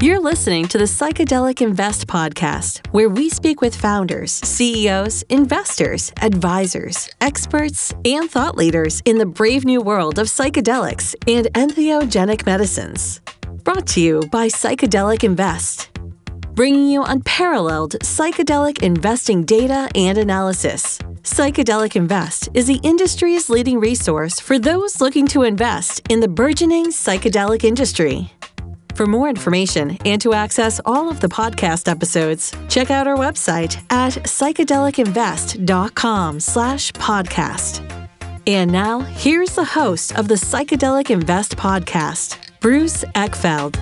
You're listening to the Psychedelic Invest podcast, where we speak with founders, CEOs, investors, advisors, experts, and thought leaders in the brave new world of psychedelics and entheogenic medicines. Brought to you by Psychedelic Invest, bringing you unparalleled psychedelic investing data and analysis. Psychedelic Invest is the industry's leading resource for those looking to invest in the burgeoning psychedelic industry. For more information and to access all of the podcast episodes, check out our website at psychedelicinvest.com slash podcast. And now, here's the host of the Psychedelic Invest podcast, Bruce Eckfeldt.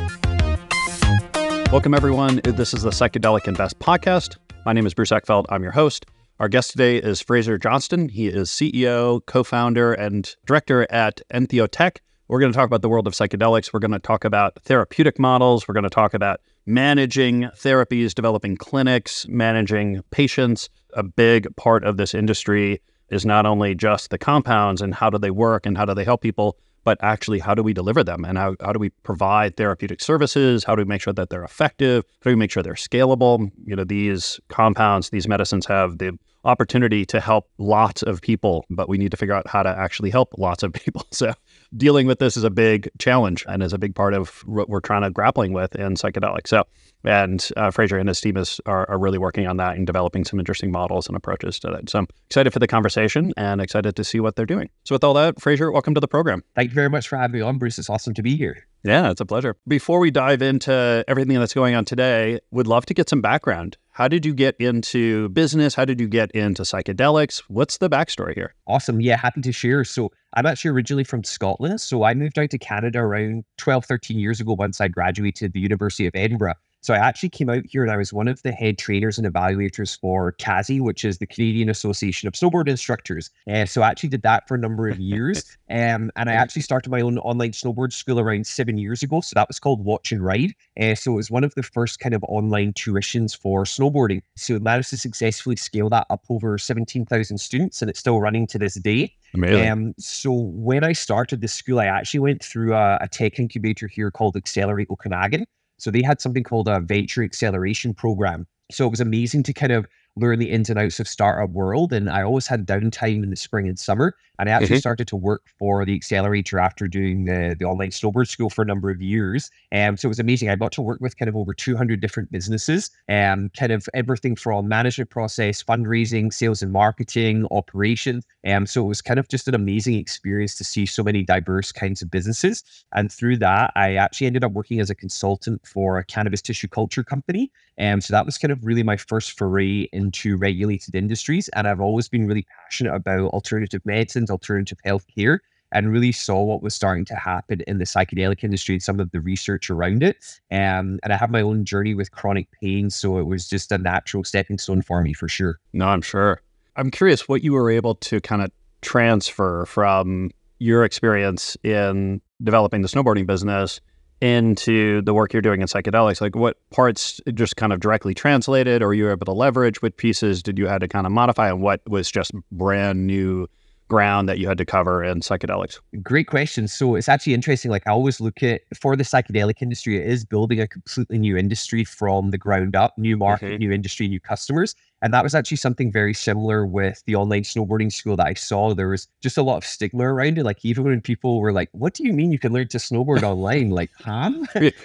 Welcome, everyone. This is the Psychedelic Invest podcast. My name is Bruce Eckfeldt. I'm your host. Our guest today is Fraser Johnston. He is CEO, co founder, and director at Entheotech we're going to talk about the world of psychedelics. We're going to talk about therapeutic models. We're going to talk about managing therapies, developing clinics, managing patients. A big part of this industry is not only just the compounds and how do they work and how do they help people, but actually how do we deliver them and how, how do we provide therapeutic services? How do we make sure that they're effective? How do we make sure they're scalable? You know, these compounds, these medicines have the opportunity to help lots of people, but we need to figure out how to actually help lots of people. So dealing with this is a big challenge and is a big part of what we're trying to grappling with in psychedelics. So, and uh, Fraser and his team is are, are, really working on that and developing some interesting models and approaches to that. So I'm excited for the conversation and excited to see what they're doing. So with all that, Fraser, welcome to the program. Thank you very much for having me on, Bruce. It's awesome to be here. Yeah, it's a pleasure. Before we dive into everything that's going on today, would love to get some background. How did you get into business? How did you get into psychedelics? What's the backstory here? Awesome. Yeah, happy to share. So, I'm actually originally from Scotland. So, I moved out to Canada around 12, 13 years ago once I graduated the University of Edinburgh. So I actually came out here and I was one of the head trainers and evaluators for CASI, which is the Canadian Association of Snowboard Instructors. And uh, so I actually did that for a number of years. Um, and I actually started my own online snowboard school around seven years ago. So that was called Watch and Ride. Uh, so it was one of the first kind of online tuitions for snowboarding. So it managed to successfully scale that up over 17,000 students and it's still running to this day. Amazing. Um, so when I started the school, I actually went through a, a tech incubator here called Accelerate Okanagan. So they had something called a venture acceleration program. So it was amazing to kind of learn the ins and outs of startup world. And I always had downtime in the spring and summer. And I actually mm-hmm. started to work for the accelerator after doing the, the online snowboard school for a number of years. And um, so it was amazing. I got to work with kind of over 200 different businesses and um, kind of everything from management process, fundraising, sales and marketing, operations. And um, so it was kind of just an amazing experience to see so many diverse kinds of businesses. And through that, I actually ended up working as a consultant for a cannabis tissue culture company. And um, so that was kind of really my first foray into regulated industries. And I've always been really passionate about alternative medicines, alternative healthcare, and really saw what was starting to happen in the psychedelic industry and some of the research around it. Um, and I have my own journey with chronic pain. So it was just a natural stepping stone for me for sure. No, I'm sure. I'm curious what you were able to kind of transfer from your experience in developing the snowboarding business into the work you're doing in psychedelics? Like what parts just kind of directly translated or you were able to leverage? What pieces did you had to kind of modify and what was just brand new ground that you had to cover in psychedelics? Great question. So it's actually interesting. Like I always look at for the psychedelic industry, it is building a completely new industry from the ground up, new market, mm-hmm. new industry, new customers. And that was actually something very similar with the online snowboarding school that I saw. There was just a lot of stigma around it. Like even when people were like, "What do you mean you can learn to snowboard online?" Like, huh?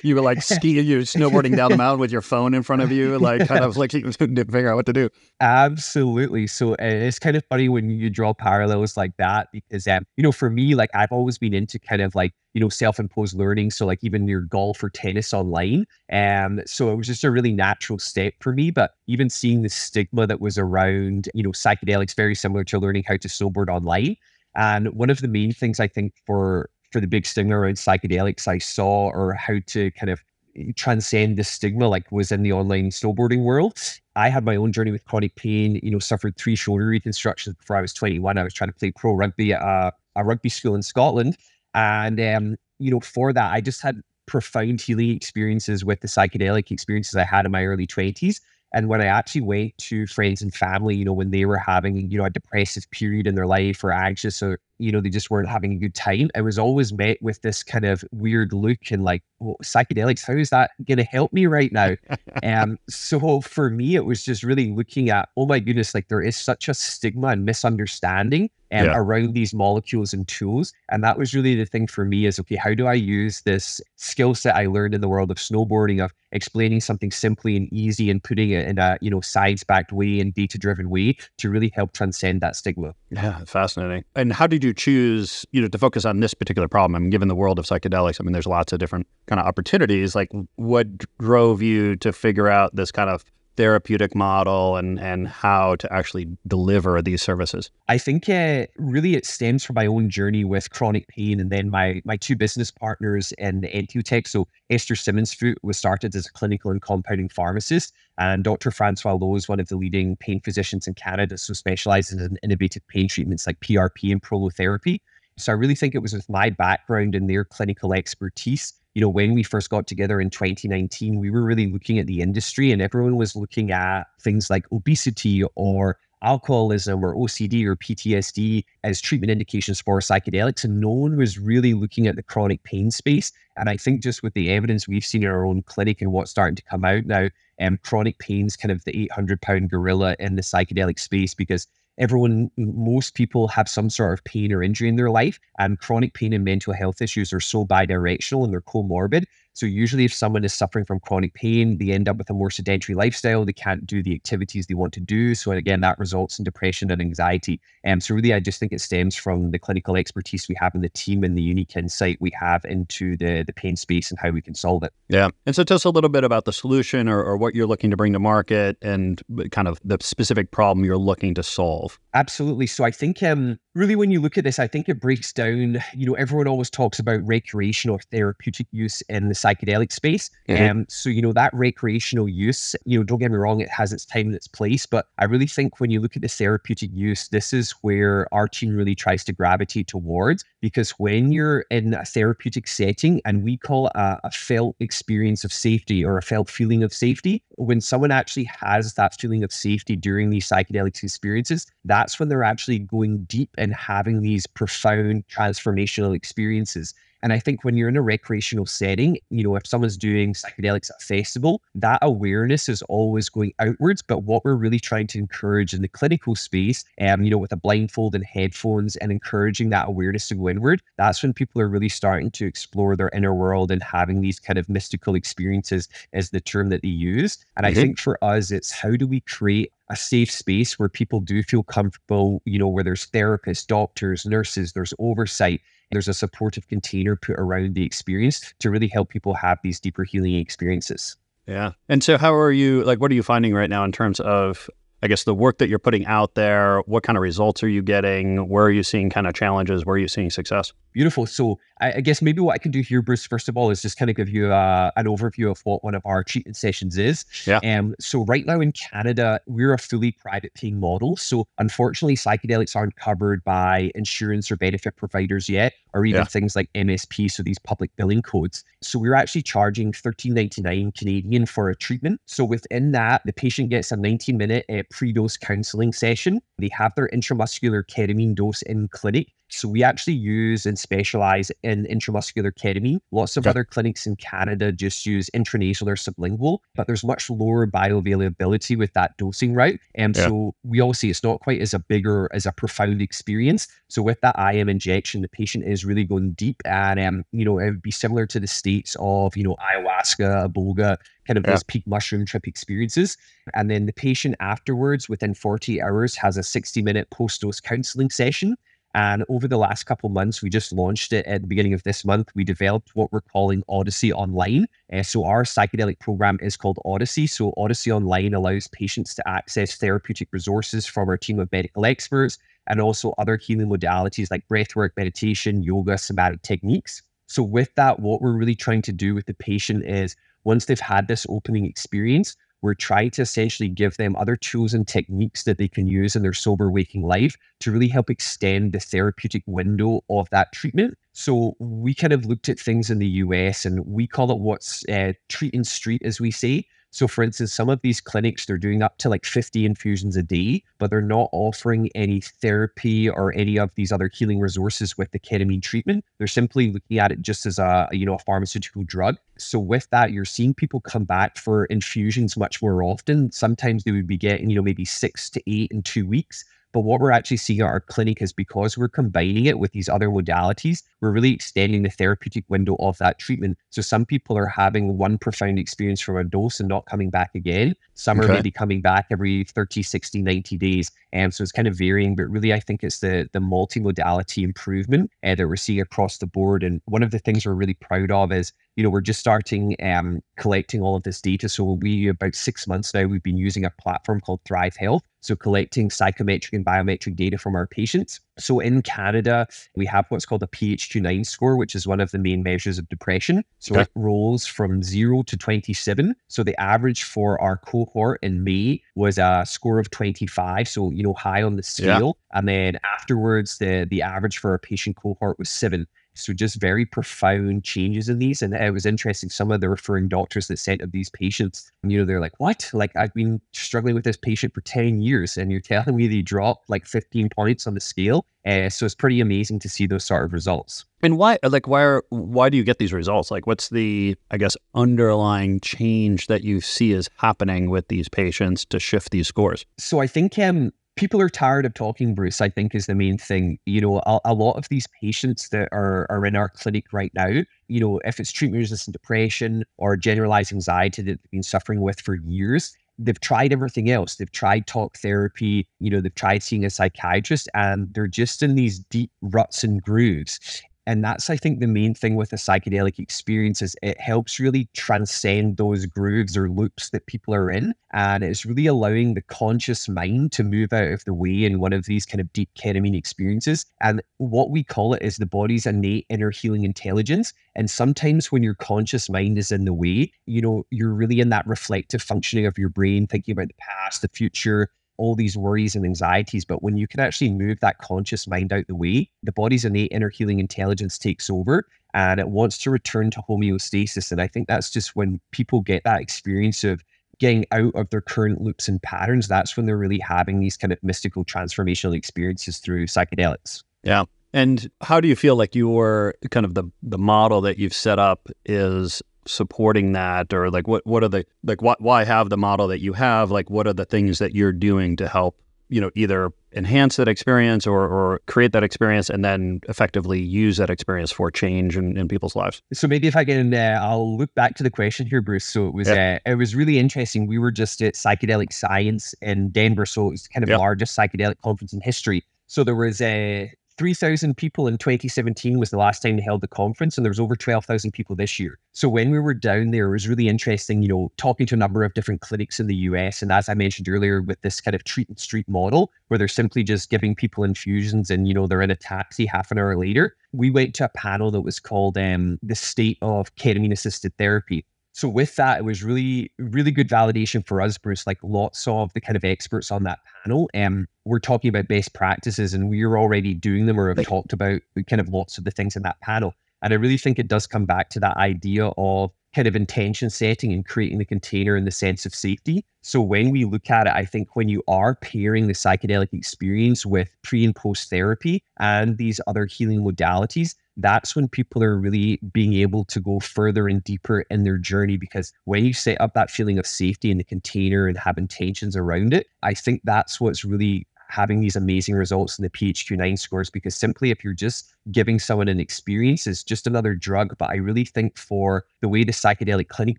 you were like skiing, you snowboarding down the mountain with your phone in front of you, like kind of like didn't figure out what to do. Absolutely. So it's kind of funny when you draw parallels like that because, um, you know, for me, like I've always been into kind of like you know, self-imposed learning. So like even your golf or tennis online. And so it was just a really natural step for me. But even seeing the stigma that was around, you know, psychedelics, very similar to learning how to snowboard online. And one of the main things I think for for the big stigma around psychedelics I saw or how to kind of eh, transcend the stigma like was in the online snowboarding world. I had my own journey with chronic pain, you know, suffered three shoulder reconstructions before I was 21. I was trying to play pro rugby at a, a rugby school in Scotland. And um, you know, for that, I just had profound healing experiences with the psychedelic experiences I had in my early 20s. And when I actually went to friends and family, you know, when they were having, you know, a depressive period in their life or anxious or you know, they just weren't having a good time. I was always met with this kind of weird look and like, well, psychedelics, how is that going to help me right now? um, so for me, it was just really looking at, oh my goodness, like there is such a stigma and misunderstanding um, yeah. around these molecules and tools. And that was really the thing for me is, okay, how do I use this skill set I learned in the world of snowboarding of explaining something simply and easy and putting it in a, you know, science-backed way and data-driven way to really help transcend that stigma. Yeah, fascinating. And how did you choose, you know, to focus on this particular problem? I mean, given the world of psychedelics, I mean, there's lots of different kind of opportunities. Like what drove you to figure out this kind of therapeutic model and and how to actually deliver these services? I think uh, really it stems from my own journey with chronic pain, and then my my two business partners in Entheotech. So Esther Simmons was started as a clinical and compounding pharmacist, and Dr. Francois Lowe is one of the leading pain physicians in Canada, so specializes in innovative pain treatments like PRP and prolotherapy. So I really think it was with my background and their clinical expertise you know, when we first got together in 2019, we were really looking at the industry and everyone was looking at things like obesity or alcoholism or OCD or PTSD as treatment indications for psychedelics. And no one was really looking at the chronic pain space. And I think just with the evidence we've seen in our own clinic and what's starting to come out now, um, chronic pain's kind of the 800 pound gorilla in the psychedelic space because everyone, most people have some sort of pain or injury in their life, and chronic pain and mental health issues are so bidirectional and they're comorbid. So usually, if someone is suffering from chronic pain, they end up with a more sedentary lifestyle. They can't do the activities they want to do. So again, that results in depression and anxiety. And um, so really, I just think it stems from the clinical expertise we have in the team and the unique insight we have into the the pain space and how we can solve it. Yeah. And so tell us a little bit about the solution or, or what you're looking to bring to market and kind of the specific problem you're looking to solve. Absolutely. So I think um, really when you look at this, I think it breaks down, you know, everyone always talks about recreational or therapeutic use in the psychedelic space. Mm-hmm. Um, so, you know, that recreational use, you know, don't get me wrong, it has its time and its place. But I really think when you look at the therapeutic use, this is where our team really tries to gravitate towards because when you're in a therapeutic setting and we call it a, a felt experience of safety or a felt feeling of safety, when someone actually has that feeling of safety during these psychedelic experiences, that's when they're actually going deep and having these profound transformational experiences. And I think when you're in a recreational setting, you know, if someone's doing psychedelics at a festival, that awareness is always going outwards. But what we're really trying to encourage in the clinical space, um, you know, with a blindfold and headphones and encouraging that awareness to go inward, that's when people are really starting to explore their inner world and having these kind of mystical experiences, is the term that they use. And mm-hmm. I think for us, it's how do we create a safe space where people do feel comfortable, you know, where there's therapists, doctors, nurses, there's oversight, there's a supportive container put around the experience to really help people have these deeper healing experiences. Yeah. And so, how are you, like, what are you finding right now in terms of, I guess, the work that you're putting out there? What kind of results are you getting? Where are you seeing kind of challenges? Where are you seeing success? Beautiful. So, I, I, guess maybe what I can do here, Bruce, first of all, is just kind of give you uh, an overview of what one of our treatment sessions is. Yeah. Um, so right now in Canada, we're a fully private paying model. So unfortunately, psychedelics aren't covered by insurance or benefit providers yet, or even yeah. things like MSP, so these public billing codes. So we're actually charging $13.99 Canadian for a treatment. So within that, the patient gets a 19 minute uh, pre-dose counseling session. They have their intramuscular ketamine dose in clinic. So we actually use and specialize in intramuscular ketamine. Lots of okay. other clinics in Canada just use intranasal or sublingual, but there's much lower bioavailability with that dosing route. And yeah. so we all see it's not quite as a bigger, as a profound experience. So with that IM injection, the patient is really going deep and, um, you know, it would be similar to the states of, you know, ayahuasca, iboga, kind of yeah. those peak mushroom trip experiences. And then the patient afterwards, within 40 hours, has a 60 minute post dose counseling session. And over the last couple months, we just launched it at the beginning of this month. We developed what we're calling Odyssey Online. Uh, so our psychedelic program is called Odyssey. So Odyssey Online allows patients to access therapeutic resources from our team of medical experts and also other healing modalities like breathwork, meditation, yoga, somatic techniques. So with that, what we're really trying to do with the patient is once they've had this opening experience, we're trying to essentially give them other tools and techniques that they can use in their sober waking life to really help extend the therapeutic window of that treatment. So we kind of looked at things in the US and we call it what's uh, treat and street, as we say. So, for instance, some of these clinics, they're doing up to like 50 infusions a day, but they're not offering any therapy or any of these other healing resources with the ketamine treatment. They're simply looking at it just as a, you know, a pharmaceutical drug. So with that, you're seeing people come back for infusions much more often. Sometimes they would be getting, you know, maybe six to eight in two weeks. But what we're actually seeing at our clinic is because we're combining it with these other modalities, we're really extending the therapeutic window of that treatment. So some people are having one profound experience from a dose and not coming back again. Some okay. are maybe coming back every 30, 60, 90 days. And um, so it's kind of varying, but really I think it's the the multimodality improvement uh, that we're seeing across the board. And one of the things we're really proud of is you know, we're just starting um, collecting all of this data. So we about six months now, we've been using a platform called Thrive Health. So collecting psychometric and biometric data from our patients. So in Canada, we have what's called a PHQ-9 score, which is one of the main measures of depression. So okay. it rolls from zero to 27. So the average for our cohort in May was a score of 25. So, you know, high on the scale. Yeah. And then afterwards, the the average for our patient cohort was seven. So just very profound changes in these. And it was interesting. Some of the referring doctors that sent of these patients, you know, they're like, what? Like I've been struggling with this patient for 10 years and you're telling me they dropped like 15 points on the scale. Uh, so it's pretty amazing to see those sort of results. And why, like, why are, why do you get these results? Like, what's the, I guess, underlying change that you see is happening with these patients to shift these scores? So I think um, people are tired of talking, Bruce, I think is the main thing. You know, a, a, lot of these patients that are, are in our clinic right now, you know, if it's treatment resistant depression or generalized anxiety that they've been suffering with for years, they've tried everything else. They've tried talk therapy, you know, they've tried seeing a psychiatrist, and they're just in these deep ruts and grooves. And that's, I think, the main thing with a psychedelic experience is it helps really transcend those grooves or loops that people are in. And it's really allowing the conscious mind to move out of the way in one of these kind of deep ketamine experiences. And what we call it is the body's innate inner healing intelligence. And sometimes when your conscious mind is in the way, you know, you're really in that reflective functioning of your brain, thinking about the past, the future, all these worries and anxieties. But when you can actually move that conscious mind out the way, the body's innate inner healing intelligence takes over and it wants to return to homeostasis. And I think that's just when people get that experience of getting out of their current loops and patterns, that's when they're really having these kind of mystical transformational experiences through psychedelics. Yeah. And how do you feel like your kind of the the model that you've set up is supporting that or like what what are the like what why have the model that you have? Like what are the things that you're doing to help you know either enhance that experience or, or create that experience and then effectively use that experience for change in, in people's lives? So maybe if i can uh, i'll look back to the question here bruce. So it was uh, it was really interesting. We were just at psychedelic science in denver so it was kind of the largest psychedelic conference in history. So there was a uh, 3,000 people in 2017 was the last time they held the conference, and there was over 12,000 people this year. So when we were down there, it was really interesting, you know, talking to a number of different clinics in the US. And as I mentioned earlier, with this kind of treat and street model, where they're simply just giving people infusions and, you know, they're in a taxi half an hour later, we went to a panel that was called um, The State of Ketamine Assisted Therapy. So with that, it was really, really good validation for us, Bruce. Like lots of the kind of experts on that panel, um, we're talking about best practices, and we're already doing them or have talked about kind of lots of the things in that panel. And I really think it does come back to that idea of kind of intention setting and creating the container and the sense of safety. So when we look at it, I think when you are pairing the psychedelic experience with pre and post therapy and these other healing modalities, that's when people are really being able to go further and deeper in their journey because when you set up that feeling of safety in the container and have intentions around it, I think that's what's really having these amazing results in the PHQ9 scores because simply if you're just giving someone an experience is just another drug. But I really think for the way the psychedelic clinic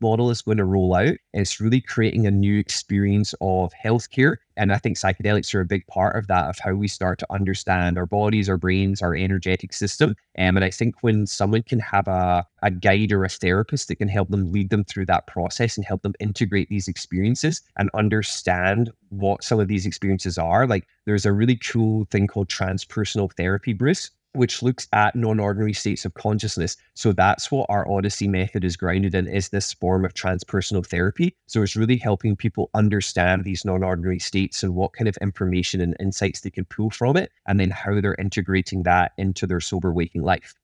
model is going to roll out, it's really creating a new experience of healthcare. And I think psychedelics are a big part of that, of how we start to understand our bodies, our brains, our energetic system. Um, and I think when someone can have a, a guide or a therapist that can help them lead them through that process and help them integrate these experiences and understand what some of these experiences are, like there's a really cool thing called transpersonal therapy, Bruce, which looks at non-ordinary states of consciousness. So that's what our Odyssey method is grounded in, is this form of transpersonal therapy. So it's really helping people understand these non-ordinary states and what kind of information and insights they can pull from it, and then how they're integrating that into their sober waking life.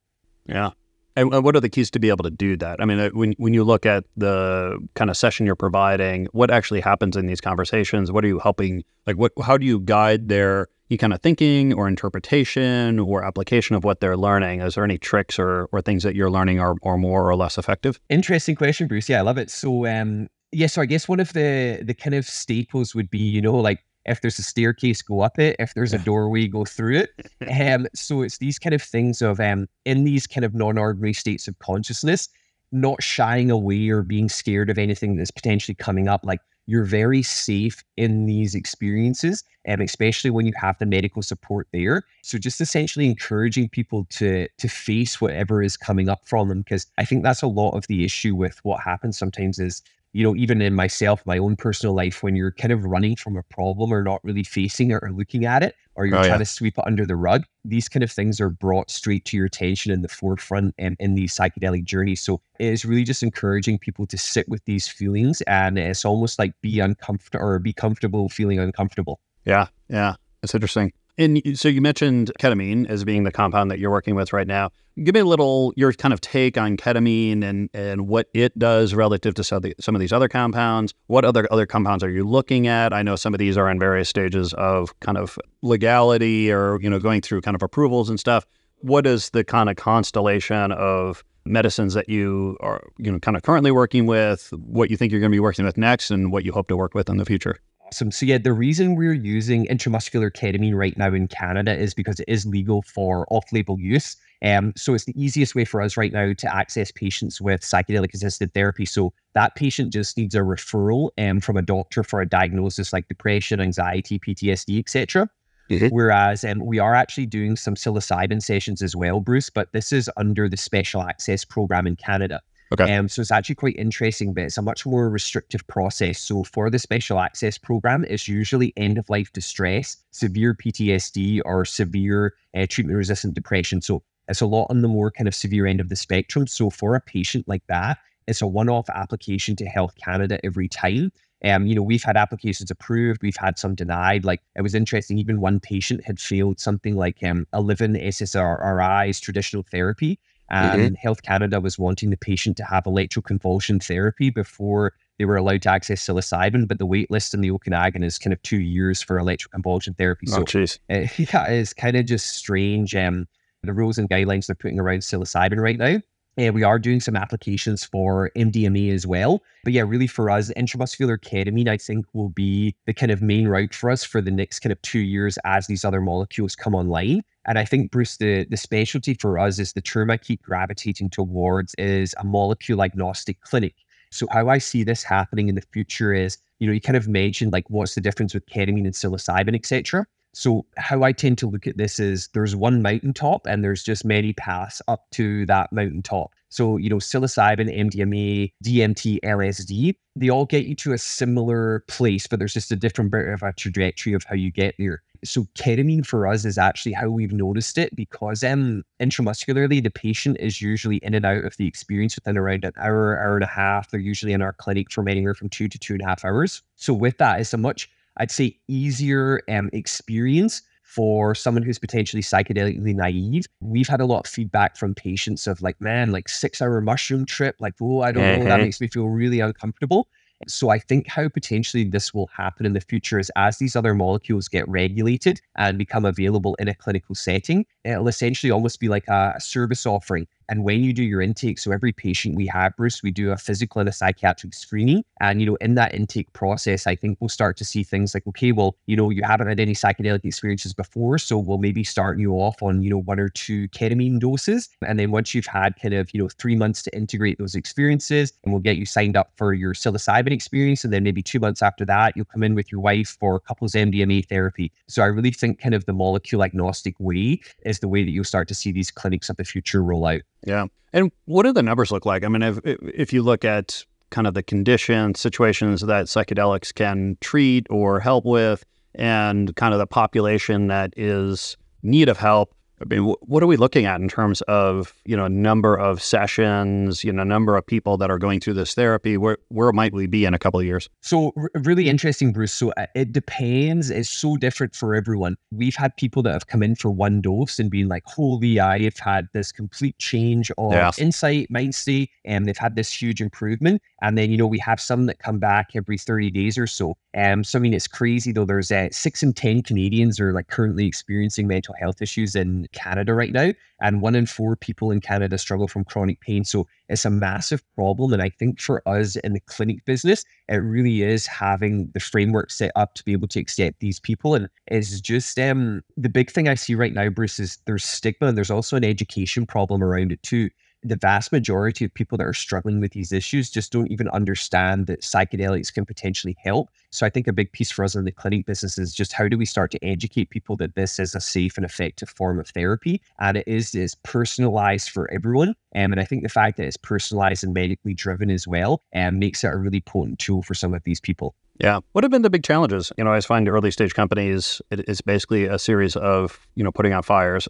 Yeah. And, what are the keys to be able to do that? I mean, uh, when when you look at the kind of session you're providing, what actually happens in these conversations? What are you helping? Like, what? How do you guide their you kind of thinking or interpretation or application of what they're learning? Is there any tricks or, or things that you're learning are, are more or less effective? Interesting question, Bruce. Yeah, I love it. So, um, yeah, so I guess one of the the kind of staples would be, you know, like if there's a staircase, go up it. If there's a doorway, go through it. um, so it's these kind of things of um, in these kind of non-ordinary states of consciousness, not shying away or being scared of anything that's potentially coming up. Like you're very safe in these experiences, and especially when you have the medical support there. So just essentially encouraging people to to face whatever is coming up from them, because I think that's a lot of the issue with what happens sometimes is you know, even in myself, my own personal life, when you're kind of running from a problem or not really facing it or looking at it, or you're oh, trying yeah. to sweep it under the rug, these kind of things are brought straight to your attention in the forefront and in these psychedelic journeys. So it is really just encouraging people to sit with these feelings and it's almost like be uncomfortable or be comfortable feeling uncomfortable. Yeah. Yeah. It's interesting. And so you mentioned ketamine as being the compound that you're working with right now. Give me a little your kind of take on ketamine and and what it does relative to some of these other compounds. What other other compounds are you looking at? I know some of these are in various stages of kind of legality or you know going through kind of approvals and stuff. What is the kind of constellation of medicines that you are you know kind of currently working with? What you think you're going to be working with next, and what you hope to work with in the future? Awesome. So yeah, the reason we're using intramuscular ketamine right now in Canada is because it is legal for off-label use. Um, so it's the easiest way for us right now to access patients with psychedelic assisted therapy. So that patient just needs a referral um, from a doctor for a diagnosis like depression, anxiety, PTSD, etc. Mm-hmm. Whereas um, we are actually doing some psilocybin sessions as well, Bruce, but this is under the special access program in Canada. Okay. Um, so it's actually quite interesting, but it's a much more restrictive process. So for the special access program, it's usually end of life distress, severe PTSD, or severe uh, treatment resistant depression. So it's a lot on the more kind of severe end of the spectrum. So for a patient like that, it's a one-off application to Health Canada every time. Um, you know, we've had applications approved, we've had some denied. Like it was interesting, even one patient had failed something like um, 11 SSRIs traditional therapy and mm-hmm. Health Canada was wanting the patient to have electroconvulsion therapy before they were allowed to access psilocybin, but the wait list in the Okanagan is kind of two years for electroconvulsion therapy. Oh, so, uh, yeah, it's kind of just strange. Um, the rules and guidelines they're putting around psilocybin right now. Uh, we are doing some applications for MDMA as well. But yeah, really for us, intramuscular ketamine, I think, will be the kind of main route for us for the next kind of two years as these other molecules come online. And I think, Bruce, the, the specialty for us is the term I keep gravitating towards is a molecule agnostic clinic. So how I see this happening in the future is, you know, you kind of mentioned like what's the difference with ketamine and psilocybin, etc. So how I tend to look at this is there's one mountaintop and there's just many paths up to that mountaintop. So, you know, psilocybin, MDMA, DMT, LSD, they all get you to a similar place, but there's just a different bit of a trajectory of how you get there. So ketamine for us is actually how we've noticed it because um intramuscularly the patient is usually in and out of the experience within around an hour, hour and a half. They're usually in our clinic for anywhere from two to two and a half hours. So with that, it's a much I'd say easier um, experience for someone who's potentially psychedelically naive. We've had a lot of feedback from patients of like, man, like six hour mushroom trip, like, oh, I don't mm-hmm. know, that mm-hmm. makes me feel really uncomfortable. So I think how potentially this will happen in the future is as these other molecules get regulated and become available in a clinical setting, it'll essentially almost be like a, a service offering and when you do your intake, so every patient we have, Bruce, we do a physical and a psychiatric screening. And, you know, in that intake process, I think we'll start to see things like, okay, well, you know, you haven't had any psychedelic experiences before. So we'll maybe start you off on, you know, one or two ketamine doses. And then once you've had kind of, you know, three months to integrate those experiences, and we'll get you signed up for your psilocybin experience. And then maybe two months after that, you'll come in with your wife for couples MDMA therapy. So I really think kind of the molecule agnostic way is the way that you'll start to see these clinics of the future roll out. Yeah. And what do the numbers look like? I mean, if, if you look at kind of the conditions, situations that psychedelics can treat or help with, and kind of the population that is need of help, I mean, what are we looking at in terms of you know number of sessions, you know, number of people that are going through this therapy? Where where might we be in a couple of years? So r- really interesting, Bruce. So uh, it depends. It's so different for everyone. We've had people that have come in for one dose and been like, "Holy, I've had this complete change of yes. insight, mind state, and they've had this huge improvement." And then you know we have some that come back every thirty days or so. Um, so I mean, it's crazy though. There's uh, six in ten Canadians are like currently experiencing mental health issues in Canada right now, and one in four people in Canada struggle from chronic pain. So it's a massive problem. And I think for us in the clinic business, it really is having the framework set up to be able to accept these people. And it's just um, the big thing I see right now, Bruce, is there's stigma and there's also an education problem around it too the vast majority of people that are struggling with these issues just don't even understand that psychedelics can potentially help. So I think a big piece for us in the clinic business is just how do we start to educate people that this is a safe and effective form of therapy and it is is personalized for everyone. Um, and I think the fact that it's personalized and medically driven as well um, makes it a really potent tool for some of these people. Yeah. What have been the big challenges? You know, I find early stage companies, it is basically a series of, you know, putting out fires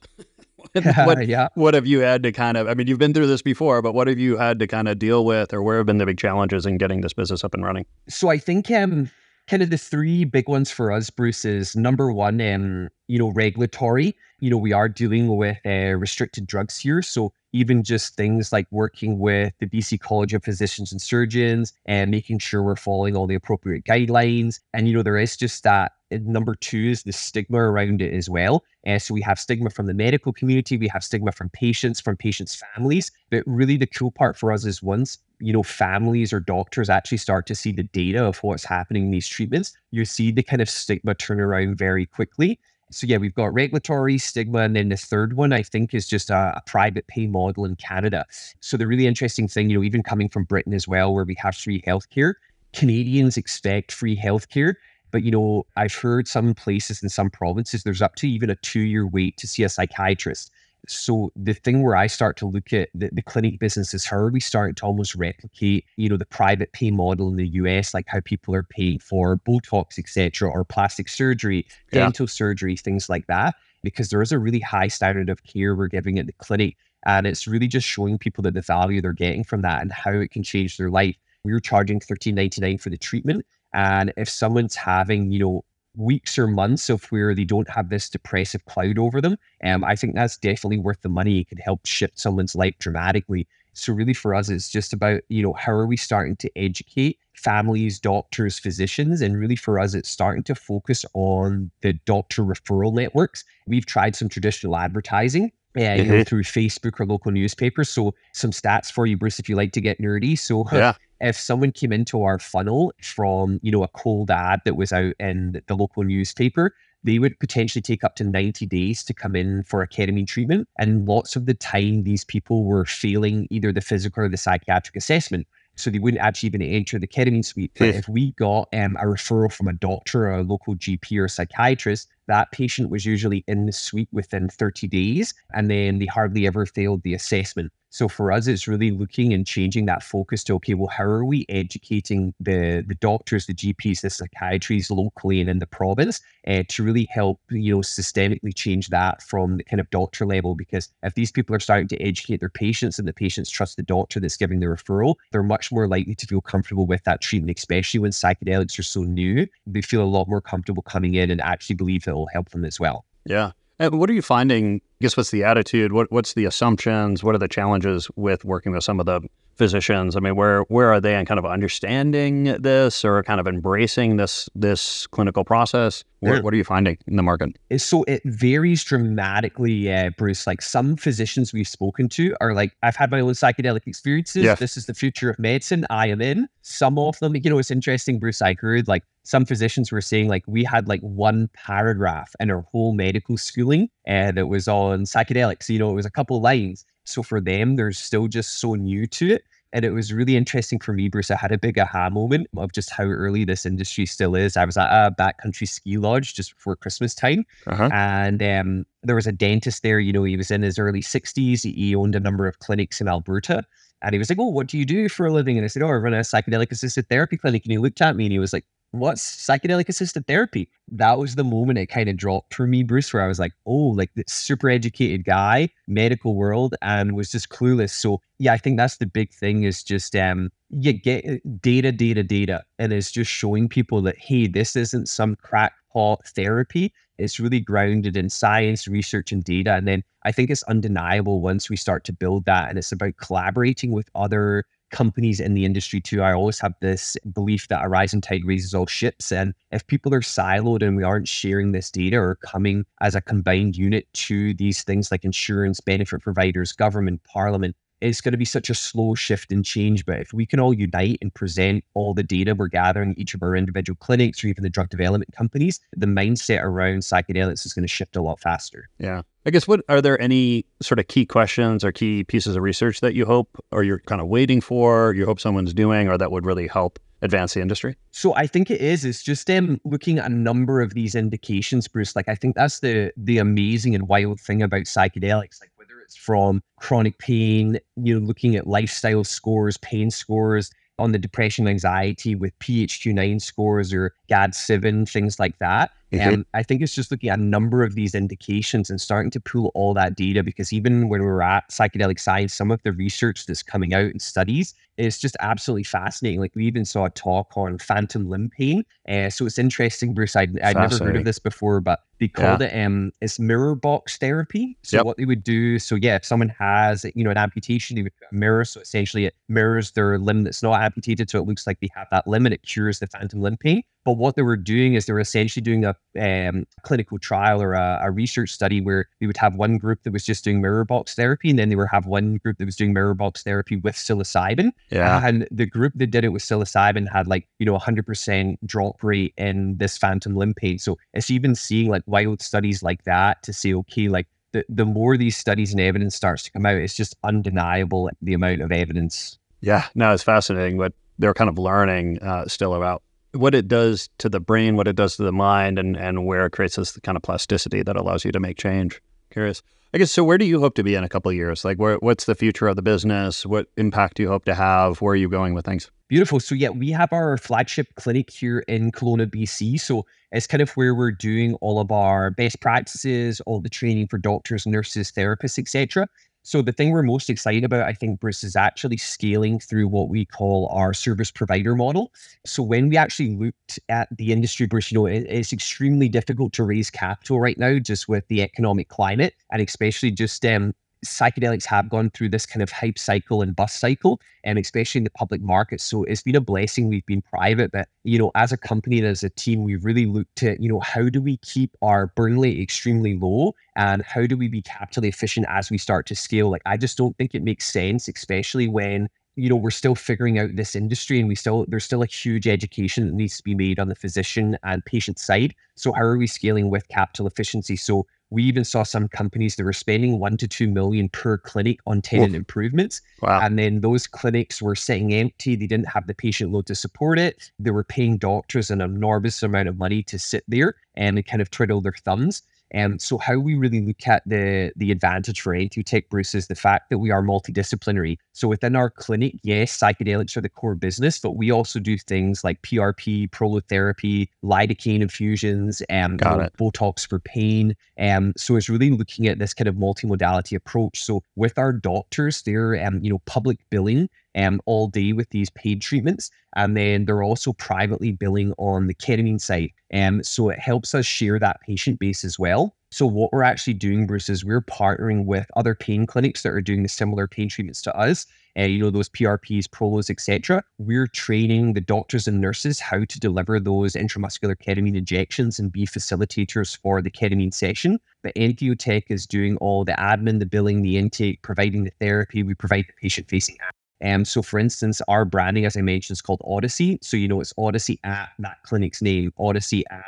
what, yeah. what have you had to kind of, I mean, you've been through this before, but what have you had to kind of deal with or where have been the big challenges in getting this business up and running? So I think um, kind of the three big ones for us, Bruce, is number one, um, you know, regulatory. You know, we are dealing with uh, restricted drugs here. So even just things like working with the BC College of Physicians and Surgeons and making sure we're following all the appropriate guidelines. And, you know, there is just that. Number two is the stigma around it as well. Uh, so we have stigma from the medical community, we have stigma from patients, from patients' families. But really, the cool part for us is once you know families or doctors actually start to see the data of what's happening in these treatments, you see the kind of stigma turn around very quickly so yeah, we've got regulatory stigma, and then the third one I think is just a, a, private pay model in Canada. So the really interesting thing, you know, even coming from Britain as well, where we have free healthcare, Canadians expect free healthcare. But you know, I've heard some places in some provinces there's up to even a two-year wait to see a psychiatrist. So the thing where I start to look at the, the clinic business is how are we starting to almost replicate, you know, the private pay model in the US, like how people are paying for Botox, etc., or plastic surgery, dental surgery, things like that. Because there is a really high standard of care we're giving at the clinic. And it's really just showing people that the value they're getting from that and how it can change their life. We were charging $13.99 for the treatment. And if someone's having, you know, weeks or months of where they don't have this depressive cloud over them, um, I think that's definitely worth the money. It could help shift someone's life dramatically. So really for us, it's just about, you know, how are we starting to educate families, doctors, physicians? And really for us, it's starting to focus on the doctor referral networks. We've tried some traditional advertising yeah, mm-hmm. know, through Facebook or local newspapers. So some stats for you, Bruce, if you like to get nerdy. So yeah if someone came into our funnel from you know a cold ad that was out in the local newspaper they would potentially take up to 90 days to come in for a ketamine treatment and lots of the time these people were failing either the physical or the psychiatric assessment so they wouldn't actually even enter the ketamine suite. But if we got um, a referral from a doctor or a local GP or psychiatrist, that patient was usually in the suite within 30 days, and then they hardly ever failed the assessment. So for us, it's really looking and changing that focus to okay, well, how are we educating the the doctors, the GPs, the psychiatrists locally and in the province uh, to really help you know systemically change that from the kind of doctor level? Because if these people are starting to educate their patients and the patients trust the doctor that's giving the referral, they're much more likely to feel comfortable with that treatment, especially when psychedelics are so new. They feel a lot more comfortable coming in and actually believe it will help them as well. Yeah. And what are you finding? I guess what's the attitude? What what's the assumptions? What are the challenges with working with some of the physicians? I mean, where where are they in kind of understanding this or kind of embracing this this clinical process? What, what are you finding in the market? So it varies dramatically, uh, Bruce. Like some physicians we've spoken to are like, I've had my own psychedelic experiences. Yeah. This is the future of medicine. I am in. Some of them, you know, it's interesting, Bruce. I heard like some physicians were saying like we had like one paragraph in our whole medical schooling and uh, it was on psychedelics. You know, it was a couple lines. So for them, they're still just so new to it. And it was really interesting for me, Bruce. I had a big aha moment of just how early this industry still is. I was at a backcountry ski lodge just before Christmas time. Uh-huh. And um, there was a dentist there. You know, he was in his early 60s. He owned a number of clinics in Alberta. And he was like, Oh, what do you do for a living? And I said, Oh, I run a psychedelic assisted therapy clinic. And he looked at me and he was like, what's psychedelic assisted therapy? That was the moment it kind of dropped for me, Bruce, where I was like, oh, like this super educated guy, medical world, and was just clueless. So yeah, I think that's the big thing is just um you get uh, data, data, data, and it's just showing people that hey, this isn't some crackpot therapy. It's really grounded in science, research, and data. And then I think it's undeniable once we start to build that, and it's about collaborating with other companies in the industry too. I always have this belief that a rising tide raises all ships. And if people are siloed and we aren't sharing this data or coming as a combined unit to these things like insurance, benefit providers, government, parliament, it's going to be such a slow shift and change. But if we can all unite and present all the data we're gathering each of our individual clinics or even the drug development companies, the mindset around psychedelics is going to shift a lot faster. Yeah. I guess what are there any sort of key questions or key pieces of research that you hope or you're kind of waiting for, you hope someone's doing or that would really help advance the industry? So I think it is. It's just um, looking at a number of these indications, Bruce. Like I think that's the the amazing and wild thing about psychedelics. Like whether it's from chronic pain, you know, looking at lifestyle scores, pain scores, on the depression anxiety with PHQ9 scores or GAD7, things like that. Mm-hmm. Um, I think it's just looking at a number of these indications and starting to pull all that data because even when we're at psychedelic science, some of the research that's coming out in studies is just absolutely fascinating. Like we even saw a talk on phantom limb pain. Uh, so it's interesting, Bruce. I'd, I'd never heard of this before, but they called yeah. it um it's mirror box therapy. So yep. what they would do, so yeah, if someone has you know an amputation, they would put a mirror. So essentially it mirrors their limb that's not amputated, so it looks like they have that limb and it cures the phantom limb pain. But what they were doing is they were essentially doing a um, clinical trial or a, a, research study where they would have one group that was just doing mirror box therapy, and then they would have one group that was doing mirror box therapy with psilocybin. Yeah. And the group that did it with psilocybin had like, you know, 100% drop rate in this phantom limb pain. So it's even seeing like wild studies like that to say, okay, like the, the more these studies and evidence starts to come out, it's just undeniable the amount of evidence. Yeah, no, it's fascinating, but they're kind of learning uh, still about what it does to the brain, what it does to the mind, and and where it creates this kind of plasticity that allows you to make change. Curious. I guess so. Where do you hope to be in a couple of years? Like, where what's the future of the business? What impact do you hope to have? Where are you going with things? Beautiful. So yeah, we have our flagship clinic here in Kelowna, BC. So it's kind of where we're doing all of our best practices, all the training for doctors, nurses, therapists, etc. So the thing we're most excited about, I think, Bruce, is actually scaling through what we call our service provider model. So when we actually looked at the industry, Bruce, you know, it, it's extremely difficult to raise capital right now, just with the economic climate, and especially just um, psychedelics have gone through this kind of hype cycle and bust cycle, and especially in the public market. So it's been a blessing we've been private, but you know, as a company and as a team, we've really looked at, you know, how do we keep our burn rate extremely low and how do we be capital efficient as we start to scale? Like I just don't think it makes sense, especially when you know we're still figuring out this industry and we still there's still a huge education that needs to be made on the physician and patient side so how are we scaling with capital efficiency so we even saw some companies that were spending one to two million per clinic on tenant Oof. improvements. Wow. And then those clinics were sitting empty. They didn't have the patient load to support it. They were paying doctors an enormous amount of money to sit there and kind of twiddle their thumbs. And so, how we really look at the the advantage for Tech, Bruce, is the fact that we are multidisciplinary. So, within our clinic, yes, psychedelics are the core business, but we also do things like PRP, prolotherapy, lidocaine infusions, and um, Botox for pain. And um, so, it's really looking at this kind of multimodality approach. So, with our doctors, they're um, you know public billing um, all day with these paid treatments. And then they're also privately billing on the ketamine side. Um, so it helps us share that patient base as well. So what we're actually doing, Bruce, is we're partnering with other pain clinics that are doing the similar pain treatments to us. Uh, you know, those PRPs, prolos, etc. We're training the doctors and nurses how to deliver those intramuscular ketamine injections and be facilitators for the ketamine session. But Entheotech is doing all the admin, the billing, the intake, providing the therapy. We provide the patient-facing um, so, for instance, our branding, as I mentioned, is called Odyssey. So, you know, it's Odyssey at that clinic's name, Odyssey at.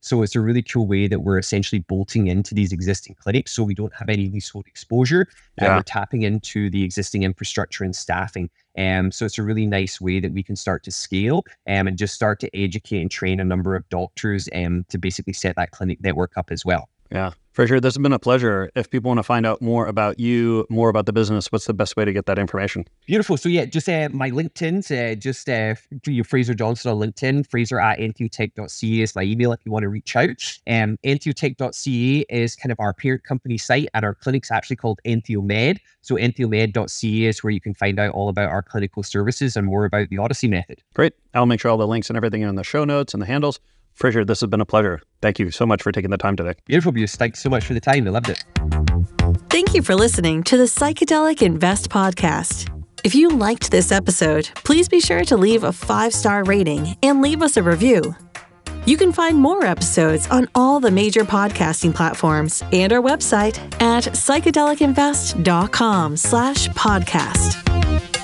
So, it's a really cool way that we're essentially bolting into these existing clinics so we don't have any leasehold exposure. Yeah. And we're tapping into the existing infrastructure and staffing. Um, so, it's a really nice way that we can start to scale um, and just start to educate and train a number of doctors um, to basically set that clinic network up as well. Yeah. Fraser, this has been a pleasure. If people want to find out more about you, more about the business, what's the best way to get that information? Beautiful. So yeah, just uh, my LinkedIn's uh, just uh, your Fraser Johnston on LinkedIn. Fraser at entheotech.ca is my email if you want to reach out. Um, entheotech.ca is kind of our parent company site, and our clinic's actually called EntheoMed. So entheomed.ca is where you can find out all about our clinical services and more about the Odyssey method. Great. I'll make sure all the links and everything are in the show notes and the handles. Fraser, this has been a pleasure. Thank you so much for taking the time today. Beautiful, Bruce. Thanks so much for the time. I loved it. Thank you for listening to the Psychedelic Invest podcast. If you liked this episode, please be sure to leave a five star rating and leave us a review. You can find more episodes on all the major podcasting platforms and our website at psychedelicinvest.com slash podcast.